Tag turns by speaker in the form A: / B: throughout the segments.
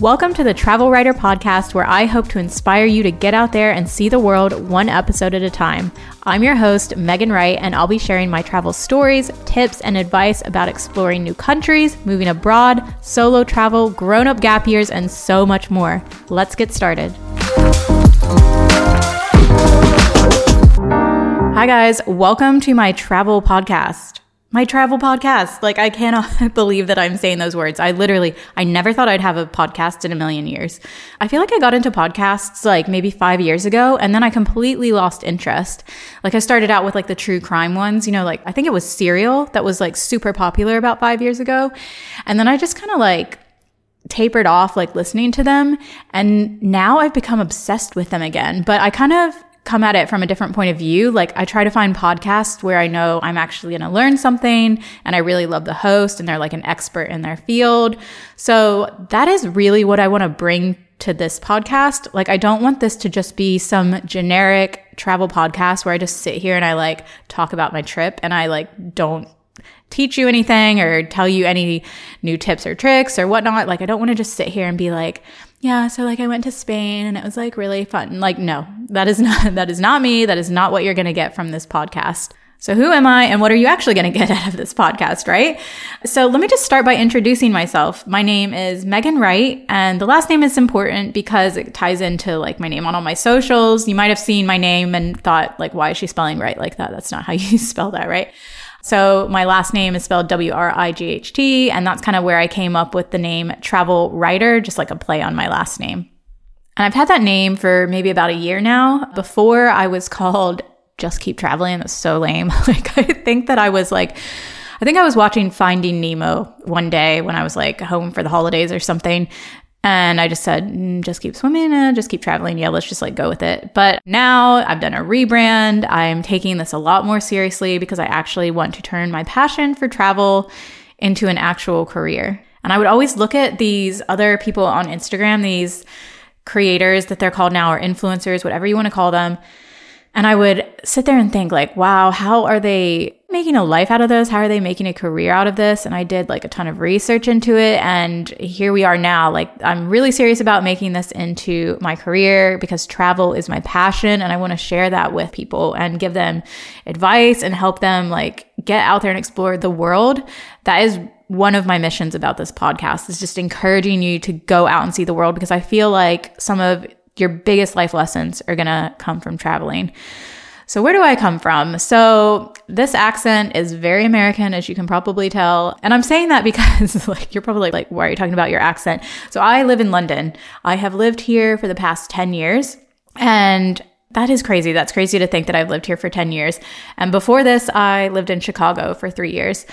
A: Welcome to the Travel Wrighter Podcast, where I hope to inspire you to get out there and see the world one episode at a time. I'm your host, Megan Wright, and I'll be sharing my travel stories, tips, and advice about exploring new countries, moving abroad, solo travel, grown up gap years, and so much more. Let's get started. Hi, guys. Welcome to my travel podcast my travel podcast. Like I cannot believe that I'm saying those words. I literally, I never thought I'd have a podcast in a million years. I feel like I got into podcasts like maybe five years ago and then I completely lost interest. Like I started out with like the true crime ones, you know, like I think it was Serial that was like super popular about five years ago. And then I just kind of like, tapered off like listening to them and now I've become obsessed with them again. But I kind of come at it from a different point of view. Like I try to find podcasts where I know I'm actually going to learn something and I really love the host and they're like an expert in their field. So that is really what I want to bring to this podcast. Like I don't want this to just be some generic travel podcast where I just sit here and I like talk about my trip and I like don't teach you anything or tell you any new tips or tricks or whatnot. Like I don't want to just sit here and be like, yeah, so like I went to Spain and it was like really fun. Like, no, that is not, that is not me. That is not what you're going to get from this podcast. So who am I and what are you actually going to get out of this podcast, right? So let me just start by introducing myself. My name is Megan Wright and the last name is important because it ties into like my name on all my socials. You might have seen my name and thought like, why is she spelling right like that? That's not how you spell that, right? So my last name is spelled W R I G H T, and that's kind of where I came up with the name Travel Wrighter, just like a play on my last name. And I've had that name for maybe about a year now. Before I was called Just Keep Traveling. That's so lame. like I think that I was like I think I was watching Finding Nemo one day when I was like home for the holidays or something. And I just said, mm, just keep swimming and just keep traveling. Yeah, let's just like go with it. But now I've done a rebrand. I'm taking this a lot more seriously because I actually want to turn my passion for travel into an actual career. And I would always look at these other people on Instagram, these creators that they're called now, or influencers, whatever you want to call them. And I would sit there and think, like, wow, how are they making a life out of this? How are they making a career out of this? And I did like a ton of research into it. And here we are now. Like, I'm really serious about making this into my career because travel is my passion. And I want to share that with people and give them advice and help them like get out there and explore the world. That is one of my missions about this podcast is just encouraging you to go out and see the world because I feel like some of your biggest life lessons are going to come from traveling. So, where do I come from? So, this accent is very American, as you can probably tell. And I'm saying that because, like, you're probably like, why are you talking about your accent? So, I live in London. I have lived here for the past 10 years. And that is crazy. That's crazy to think that I've lived here for 10 years. And before this, I lived in Chicago for three years.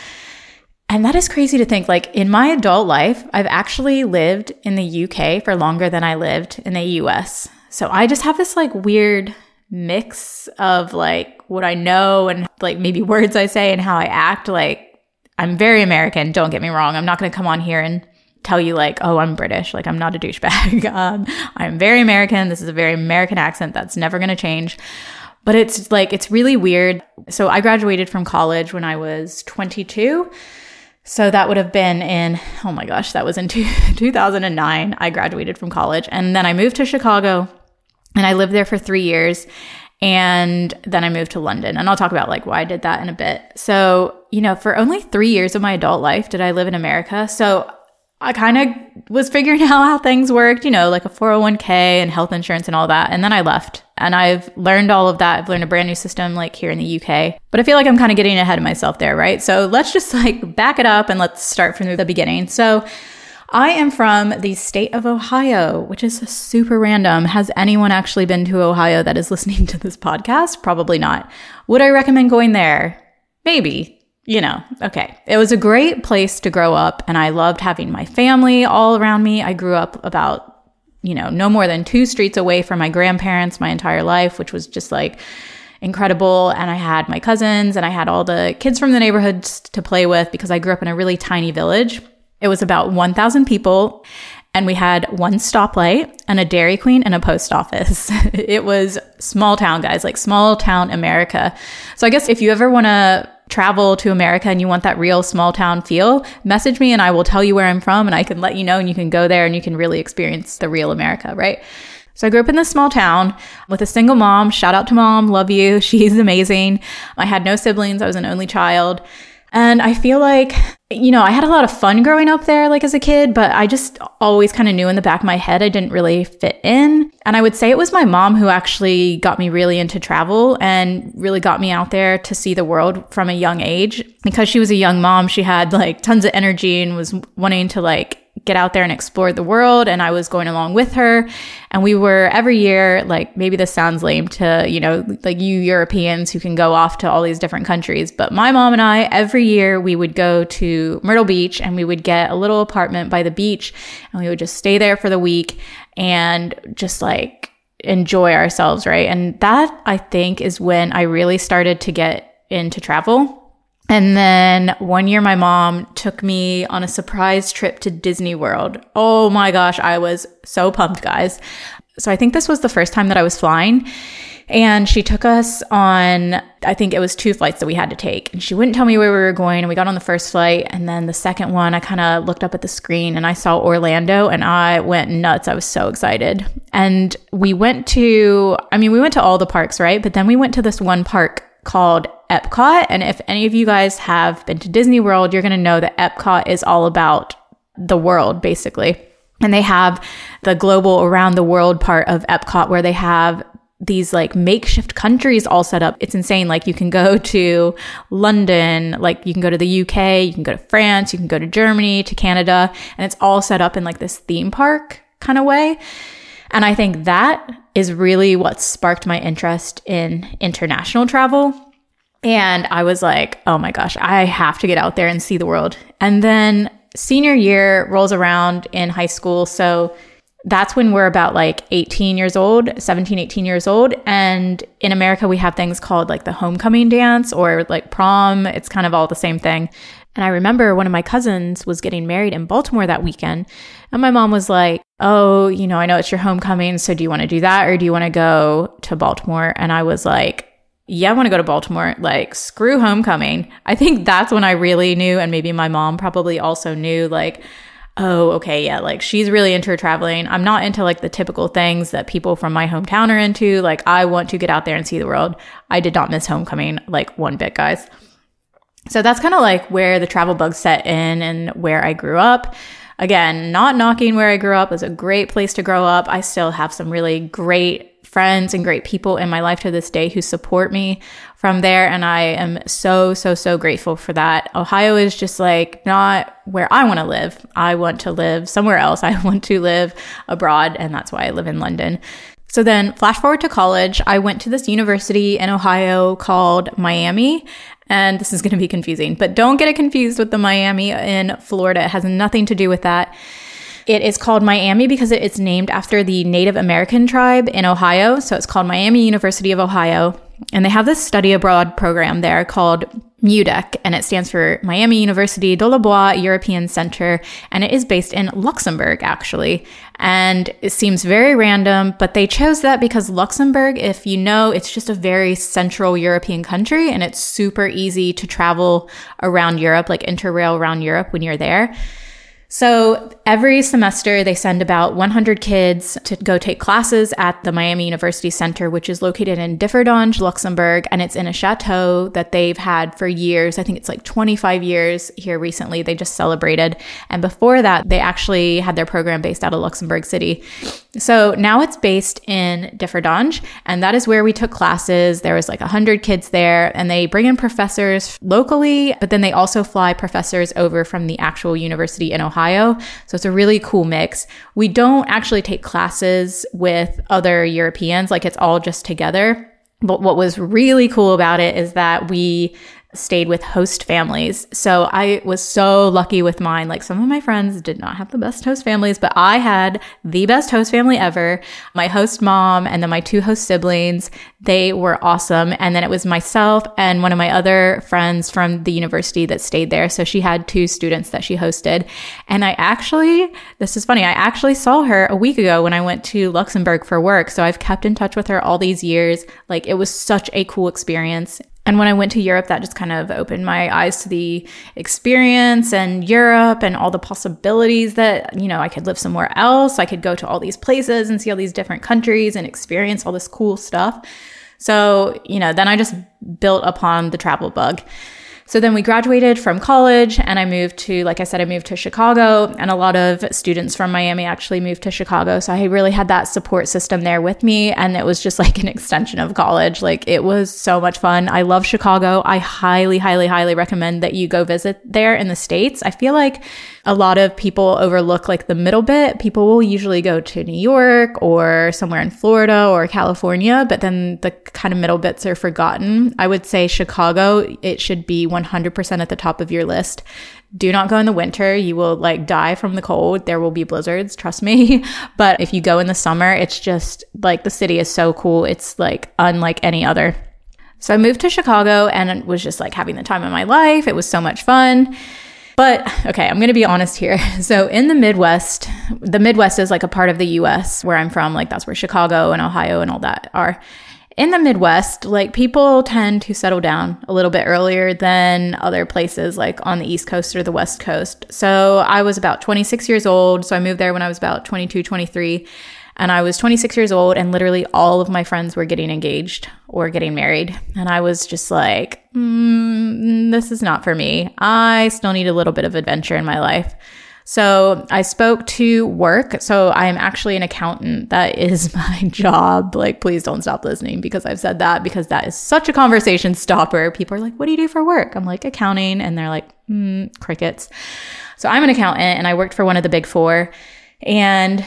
A: And that is crazy to think. Like in my adult life, I've actually lived in the UK for longer than I lived in the US. So I just have this like weird mix of like what I know and like maybe words I say and how I act. Like I'm very American. Don't get me wrong. I'm not going to come on here and tell you like, oh, I'm British. Like I'm not a douchebag. um, I'm very American. This is a very American accent that's never going to change. But it's like, it's really weird. So I graduated from college when I was 22. So that would have been in, oh my gosh, that was in two, 2009. I graduated from college and then I moved to Chicago and I lived there for three years. And then I moved to London. And I'll talk about like why I did that in a bit. So, you know, for only three years of my adult life did I live in America. So I kind of was figuring out how things worked, you know, like a 401k and health insurance and all that. And then I left and I've learned all of that. I've learned a brand new system like here in the UK. But I feel like I'm kind of getting ahead of myself there, right? So let's just like back it up and let's start from the beginning. So I am from the state of Ohio, which is super random. Has anyone actually been to Ohio that is listening to this podcast? Probably not. Would I recommend going there? Maybe. You know, okay. It was a great place to grow up, and I loved having my family all around me. I grew up about, you know, no more than two streets away from my grandparents my entire life, which was just like, incredible. And I had my cousins and I had all the kids from the neighborhoods to play with because I grew up in a really tiny village. It was about 1,000 people, and we had one stoplight and a Dairy Queen and a post office. it was small town, guys, like small town America. So I guess if you ever want to travel to America and you want that real small town feel, message me and I will tell you where I'm from and I can let you know and you can go there and you can really experience the real America, right? So I grew up in this small town with a single mom. Shout out to mom. Love you. She's amazing. I had no siblings. I was an only child. And I feel like, you know, I had a lot of fun growing up there, like as a kid, but I just always kind of knew in the back of my head I didn't really fit in. And I would say it was my mom who actually got me really into travel and really got me out there to see the world from a young age. Because she was a young mom, she had like tons of energy and was wanting to like get out there and explore the world and I was going along with her. And we were every year like maybe this sounds lame to you know like you Europeans who can go off to all these different countries but my mom and I every year we would go to Myrtle Beach and we would get a little apartment by the beach and we would just stay there for the week and just like enjoy ourselves right? And that I think is when I really started to get into travel and then one year, my mom took me on a surprise trip to Disney World. Oh my gosh, I was so pumped, guys. So I think this was the first time that I was flying. And she took us on, I think it was two flights that we had to take. And she wouldn't tell me where we were going. And we got on the first flight. And then the second one, I kind of looked up at the screen and I saw Orlando and I went nuts. I was so excited. And we went to, I mean, we went to all the parks, right? But then we went to this one park called Epcot. And if any of you guys have been to Disney World, you're going to know that Epcot is all about the world, basically. And they have the global around the world part of Epcot where they have these like makeshift countries all set up. It's insane. Like you can go to London, like you can go to the UK, you can go to France, you can go to Germany, to Canada, and it's all set up in like this theme park kind of way. And I think that is really what sparked my interest in international travel. And I was like, oh my gosh, I have to get out there and see the world. And then senior year rolls around in high school. So that's when we're about like 18 years old, 17, 18 years old. And in America, we have things called like the homecoming dance or like prom. It's kind of all the same thing. And I remember one of my cousins was getting married in Baltimore that weekend. And my mom was like, Oh, you know, I know it's your homecoming. So do you want to do that or do you want to go to Baltimore? And I was like, Yeah, I want to go to Baltimore. Like, screw homecoming. I think that's when I really knew. And maybe my mom probably also knew, like, oh, okay, yeah, like she's really into traveling. I'm not into like the typical things that people from my hometown are into. Like, I want to get out there and see the world. I did not miss homecoming like one bit, guys. So that's kind of like where the travel bug set in and where I grew up. Again, not knocking where I grew up. Was a great place to grow up. I still have some really great friends and great people in my life to this day who support me from there. And I am so, so, so grateful for that. Ohio is just like not where I want to live. I want to live somewhere else. I want to live abroad. And that's why I live in London. So then, flash forward to college, I went to this university in Ohio called Miami. And this is going to be confusing, but don't get it confused with the Miami in Florida. It has nothing to do with that. It is called Miami because it's named after the Native American tribe in Ohio. So it's called Miami University of Ohio. And they have this study abroad program there called MUDEC, and it stands for Miami University Dolibois European Center, and it is based in Luxembourg, actually. And it seems very random, but they chose that because Luxembourg, if you know, it's just a very central European country, and it's super easy to travel around Europe, like interrail around Europe when you're there. So every semester, they send about 100 kids to go take classes at the Miami University Center, which is located in Differdange, Luxembourg, and it's in a chateau that they've had for years. I think it's like 25 years here recently. They just celebrated. And before that, they actually had their program based out of Luxembourg City. So now it's based in Differdange, and that is where we took classes. There was like 100 kids there, and they bring in professors locally, but then they also fly professors over from the actual university in Ohio Ohio. So it's a really cool mix. We don't actually take classes with other Europeans, like it's all just together. But what was really cool about it is that we stayed with host families. So I was so lucky with mine. Like some of my friends did not have the best host families, but I had the best host family ever. My host mom and then my two host siblings, they were awesome. And then it was myself and one of my other friends from the university that stayed there. So she had two students that she hosted. And I actually, this is funny, I actually saw her a week ago when I went to Luxembourg for work. So I've kept in touch with her all these years. Like it was such a cool experience. And when I went to Europe, that just kind of opened my eyes to the experience and Europe and all the possibilities that, you know, I could live somewhere else. I could go to all these places and see all these different countries and experience all this cool stuff. So, you know, then I just built upon the travel bug. So then we graduated from college and I moved to, like I said, I moved to Chicago and a lot of students from Miami actually moved to Chicago. So I really had that support system there with me. And it was just like an extension of college. Like it was so much fun. I love Chicago. I highly, highly, highly recommend that you go visit there in the States. I feel like a lot of people overlook like the middle bit. People will usually go to New York or somewhere in Florida or California, but then the kind of middle bits are forgotten. I would say Chicago, it should be 100% at the top of your list. Do not go in the winter. You will like die from the cold. There will be blizzards, trust me. but if you go in the summer, it's just like the city is so cool. It's like unlike any other. So I moved to Chicago and was just like having the time of my life. It was so much fun. But okay, I'm going to be honest here. So in the Midwest, the Midwest is like a part of the US where I'm from. Like that's where Chicago and Ohio and all that are. In the Midwest, like people tend to settle down a little bit earlier than other places like on the East Coast or the West Coast. So I was about 26 years old. So I moved there when I was about 22, 23. And I was 26 years old, and literally all of my friends were getting engaged or getting married. And I was just like, mm, this is not for me. I still need a little bit of adventure in my life. So I spoke to work. So I am actually an accountant. That is my job. Like, please don't stop listening because I've said that because that is such a conversation stopper. People are like, what do you do for work? I'm like, accounting. And they're like, mm, crickets. So I'm an accountant and I worked for one of the big four. And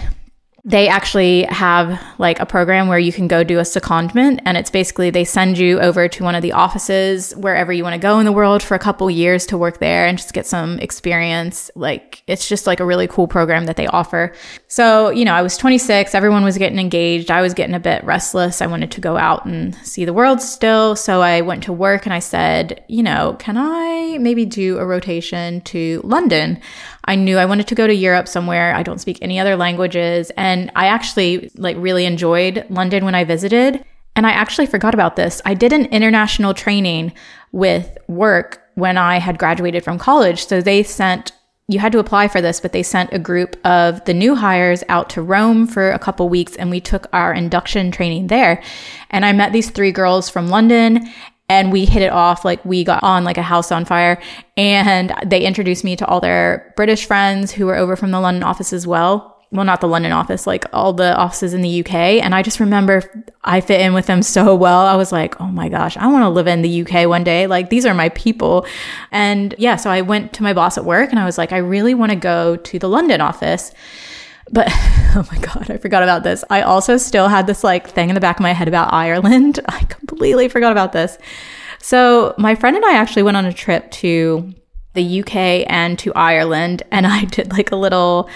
A: they actually have like a program where you can go do a secondment and it's basically they send you over to one of the offices wherever you want to go in the world for a couple years to work there and just get some experience. Like it's just like a really cool program that they offer. So you know i was 26 everyone was getting engaged i was getting a bit restless i wanted to go out and see the world still so i went to work and i said you know can i maybe do a rotation to london I knew I wanted to go to Europe somewhere. I don't speak any other languages. And I actually like really enjoyed London when I visited. And I actually forgot about this. I did an international training with work when I had graduated from college. So they sent you had to apply for this, but they sent a group of the new hires out to Rome for a couple weeks and we took our induction training there. And I met these three girls from London and we hit it off like we got on like a house on fire. And they introduced me to all their british friends who were over from the london office as well. Well not the london office like all the offices in the uk and i just remember i fit in with them so well. I was like oh my gosh i want to live in the uk one day. Like these are my people. And yeah so i went to my boss at work and i was like i really want to go to the london office but oh my God, I forgot about this. I also still had this like thing in the back of my head about Ireland. I completely forgot about this. So, my friend and I actually went on a trip to the UK and to Ireland, and I did like a little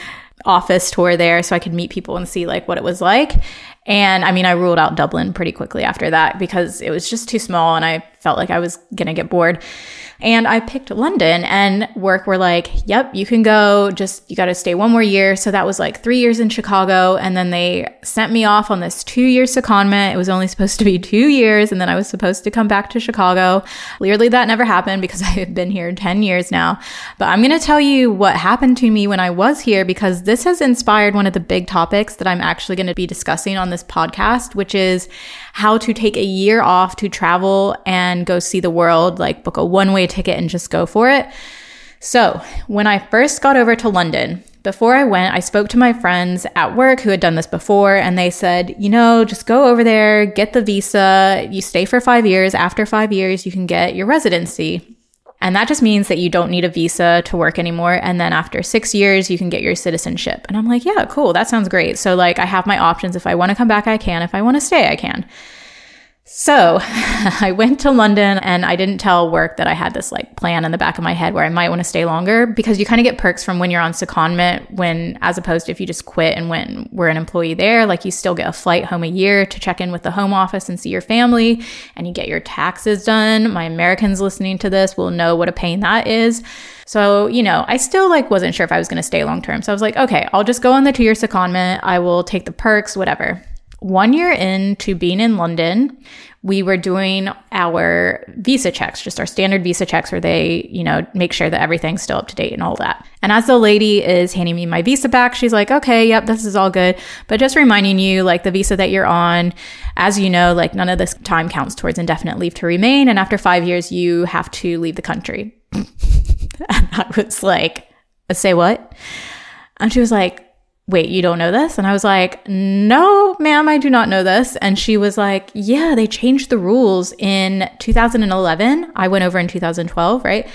A: office tour there so I could meet people and see like what it was like. And I mean, I ruled out Dublin pretty quickly after that because it was just too small and I felt like I was going to get bored. And I picked London and work were like, yep, you can go, just you got to stay one more year. So that was like three years in Chicago. And then they sent me off on this two year secondment. It was only supposed to be two years. And then I was supposed to come back to Chicago. Clearly that never happened because I have been here 10 years now. But I'm going to tell you what happened to me when I was here because this has inspired one of the big topics that I'm actually going to be discussing on this podcast, which is how to take a year off to travel and go see the world, like book a one way ticket and just go for it. So, when I first got over to London, before I went, I spoke to my friends at work who had done this before, and they said, you know, just go over there, get the visa, you stay for five years. After five years, you can get your residency. And that just means that you don't need a visa to work anymore. And then after six years, you can get your citizenship. And I'm like, yeah, cool. That sounds great. So, like, I have my options. If I want to come back, I can. If I want to stay, I can. So I went to London and I didn't tell work that I had this like plan in the back of my head where I might want to stay longer because you kind of get perks from when you're on secondment when as opposed to if you just quit and when we're an employee there, like you still get a flight home a year to check in with the home office and see your family and you get your taxes done. My Americans listening to this will know what a pain that is. So, you know, I still like wasn't sure if I was going to stay long term. So I was like, okay, I'll just go on the two year secondment. I will take the perks, whatever. One year into being in London, we were doing our visa checks, just our standard visa checks where they, you know, make sure that everything's still up to date and all that. And as the lady is handing me my visa back, she's like, okay, yep, this is all good. But just reminding you, like the visa that you're on, as you know, like none of this time counts towards indefinite leave to remain. And after five years, you have to leave the country. and I was like, say what? And she was like, wait, you don't know this? And I was like, no, ma'am, I do not know this. And she was like, yeah, they changed the rules in 2011. I went over in 2012, right?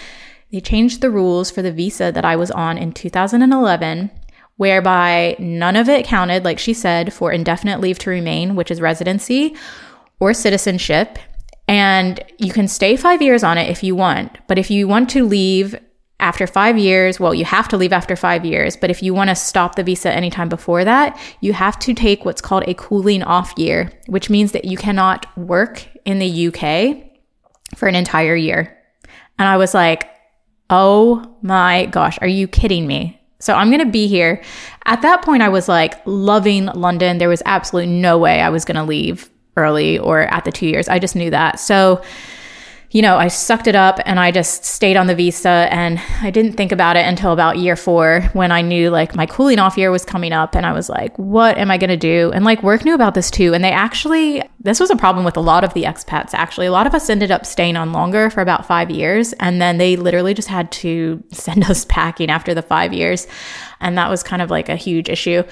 A: They changed the rules for the visa that I was on in 2011, whereby none of it counted, like she said, for indefinite leave to remain, which is residency or citizenship. And you can stay five years on it if you want. But if you want to leave after five years, well, you have to leave after five years, but if you want to stop the visa anytime before that, you have to take what's called a cooling off year, which means that you cannot work in the UK for an entire year. And I was like, oh my gosh, are you kidding me? So I'm going to be here. At that point, I was like loving London. There was absolutely no way I was going to leave early or at the two years. I just knew that. So, you know, I sucked it up and I just stayed on the visa and I didn't think about it until about year four when I knew like my cooling off year was coming up and I was like, what am I going to do? And like work knew about this too. And they actually, this was a problem with a lot of the expats actually. A lot of us ended up staying on longer for about five years and then they literally just had to send us packing after the five years. And that was kind of like a huge issue.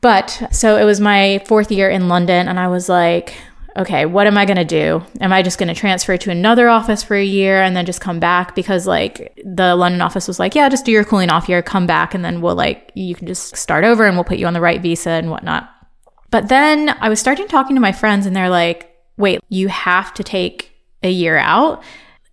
A: But so it was my fourth year in London and I was like, okay, what am I going to do? Am I just going to transfer to another office for a year and then just come back? Because like the London office was like, yeah, just do your cooling off year, come back, and then we'll like, you can just start over and we'll put you on the right visa and whatnot. But then I was starting talking to my friends and they're like, wait, you have to take a year out.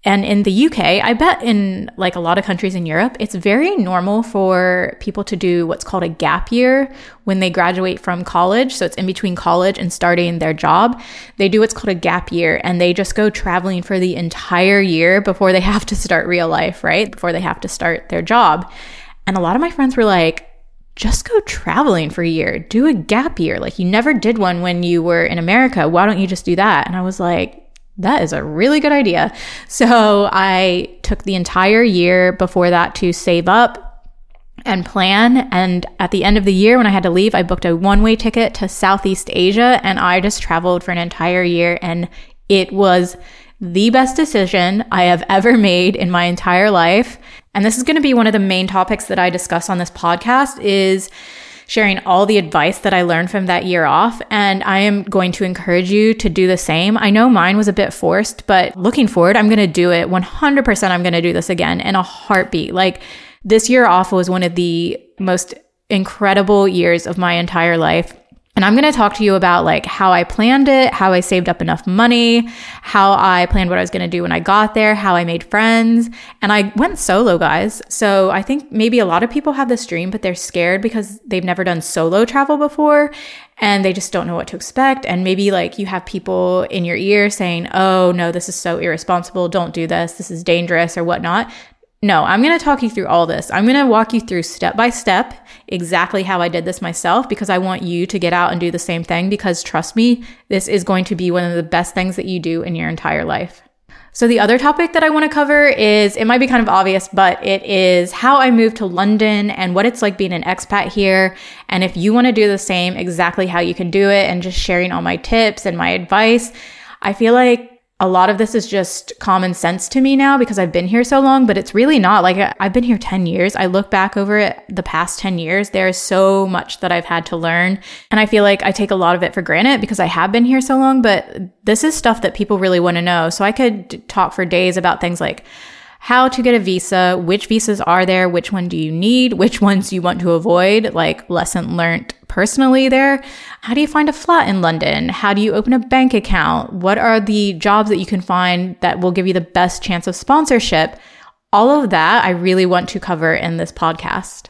A: And in the UK, I bet in like a lot of countries in Europe, it's very normal for people to do what's called a gap year when they graduate from college. So it's in between college and starting their job. They do what's called a gap year and they just go traveling for the entire year before they have to start real life, right? Before they have to start their job. And a lot of my friends were like, just go traveling for a year. Do a gap year. Like you never did one when you were in America. Why don't you just do that? And I was like, that is a really good idea. So I took the entire year before that to save up and plan. And at the end of the year, when I had to leave, I booked a one way ticket to Southeast Asia and I just traveled for an entire year. And it was the best decision I have ever made in my entire life. And this is going to be one of the main topics that I discuss on this podcast is sharing all the advice that I learned from that year off. And I am going to encourage you to do the same. I know mine was a bit forced, but looking forward, I'm going to do it 100%. I'm going to do this again in a heartbeat. Like this year off was one of the most incredible years of my entire life. And I'm going to talk to you about like how I planned it, how I saved up enough money, how I planned what I was going to do when I got there, how I made friends. And I went solo, guys. So I think maybe a lot of people have this dream, but they're scared because they've never done solo travel before and they just don't know what to expect. And maybe like you have people in your ear saying, Oh, no, this is so irresponsible. Don't do this. This is dangerous or whatnot. No, I'm going to talk you through all this. I'm going to walk you through step by step exactly how I did this myself because I want you to get out and do the same thing because trust me, this is going to be one of the best things that you do in your entire life. So the other topic that I want to cover is it might be kind of obvious, but it is how I moved to London and what it's like being an expat here. And if you want to do the same, exactly how you can do it and just sharing all my tips and my advice. I feel like a lot of this is just common sense to me now because I've been here so long, but it's really not. Like, I've been here 10 years. I look back over it the past 10 years. There is so much that I've had to learn. And I feel like I take a lot of it for granted because I have been here so long, but this is stuff that people really want to know. So I could talk for days about things like, how to get a visa, which visas are there, which one do you need, which ones you want to avoid, like lesson learned personally there. How do you find a flat in London? How do you open a bank account? What are the jobs that you can find that will give you the best chance of sponsorship? All of that I really want to cover in this podcast.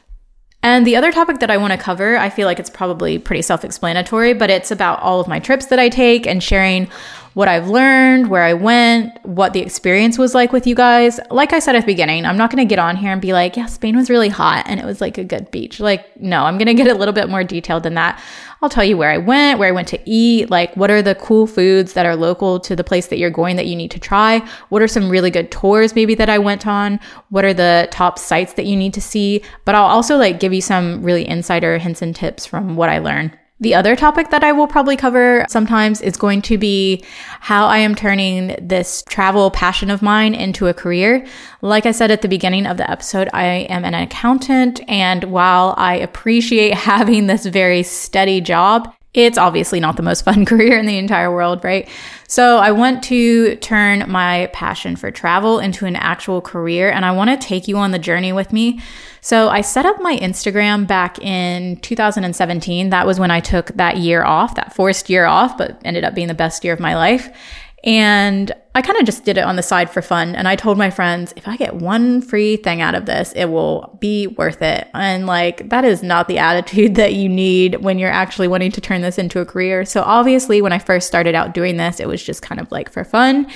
A: And the other topic that I want to cover, I feel like it's probably pretty self explanatory, but it's about all of my trips that I take and sharing what I've learned, where I went, what the experience was like with you guys. Like I said at the beginning, I'm not going to get on here and be like, yeah, Spain was really hot and it was like a good beach. Like, no, I'm going to get a little bit more detailed than that. I'll tell you where I went, where I went to eat, like what are the cool foods that are local to the place that you're going that you need to try? What are some really good tours maybe that I went on? What are the top sites that you need to see? But I'll also like give you some really insider hints and tips from what I learned. The other topic that I will probably cover sometimes is going to be how I am turning this travel passion of mine into a career. Like I said at the beginning of the episode, I am an accountant. And while I appreciate having this very steady job, it's obviously not the most fun career in the entire world, right? So I want to turn my passion for travel into an actual career and I want to take you on the journey with me. So I set up my Instagram back in 2017. That was when I took that year off, that forced year off, but ended up being the best year of my life. And I kind of just did it on the side for fun. And I told my friends, if I get one free thing out of this, it will be worth it. And like, that is not the attitude that you need when you're actually wanting to turn this into a career. So obviously, when I first started out doing this, it was just kind of like for fun.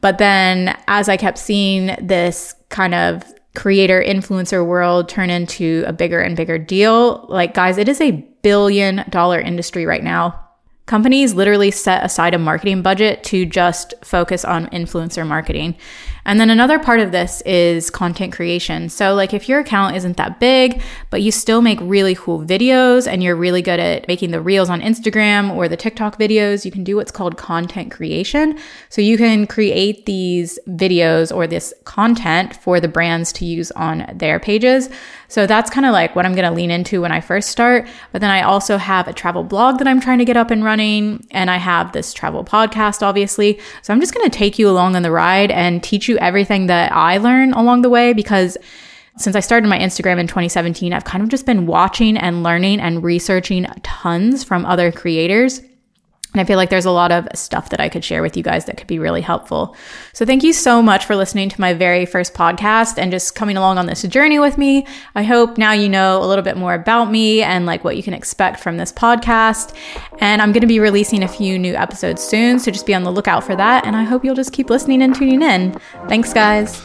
A: But then as I kept seeing this kind of creator influencer world turn into a bigger and bigger deal, like, guys, it is a billion dollar industry right now Companies literally set aside a marketing budget to just focus on influencer marketing. And then another part of this is content creation. So, like, if your account isn't that big, but you still make really cool videos and you're really good at making the reels on Instagram or the TikTok videos, you can do what's called content creation. So, you can create these videos or this content for the brands to use on their pages. So, that's kind of like what I'm going to lean into when I first start. But then I also have a travel blog that I'm trying to get up and running, and I have this travel podcast, obviously. So, I'm just going to take you along on the ride and teach you everything that I learn along the way because since I started my Instagram in 2017, I've kind of just been watching and learning and researching tons from other creators. And I feel like there's a lot of stuff that I could share with you guys that could be really helpful. So thank you so much for listening to my very first podcast and just coming along on this journey with me. I hope now you know a little bit more about me and like what you can expect from this podcast. And I'm going to be releasing a few new episodes soon. So just be on the lookout for that. And I hope you'll just keep listening and tuning in. Thanks, guys.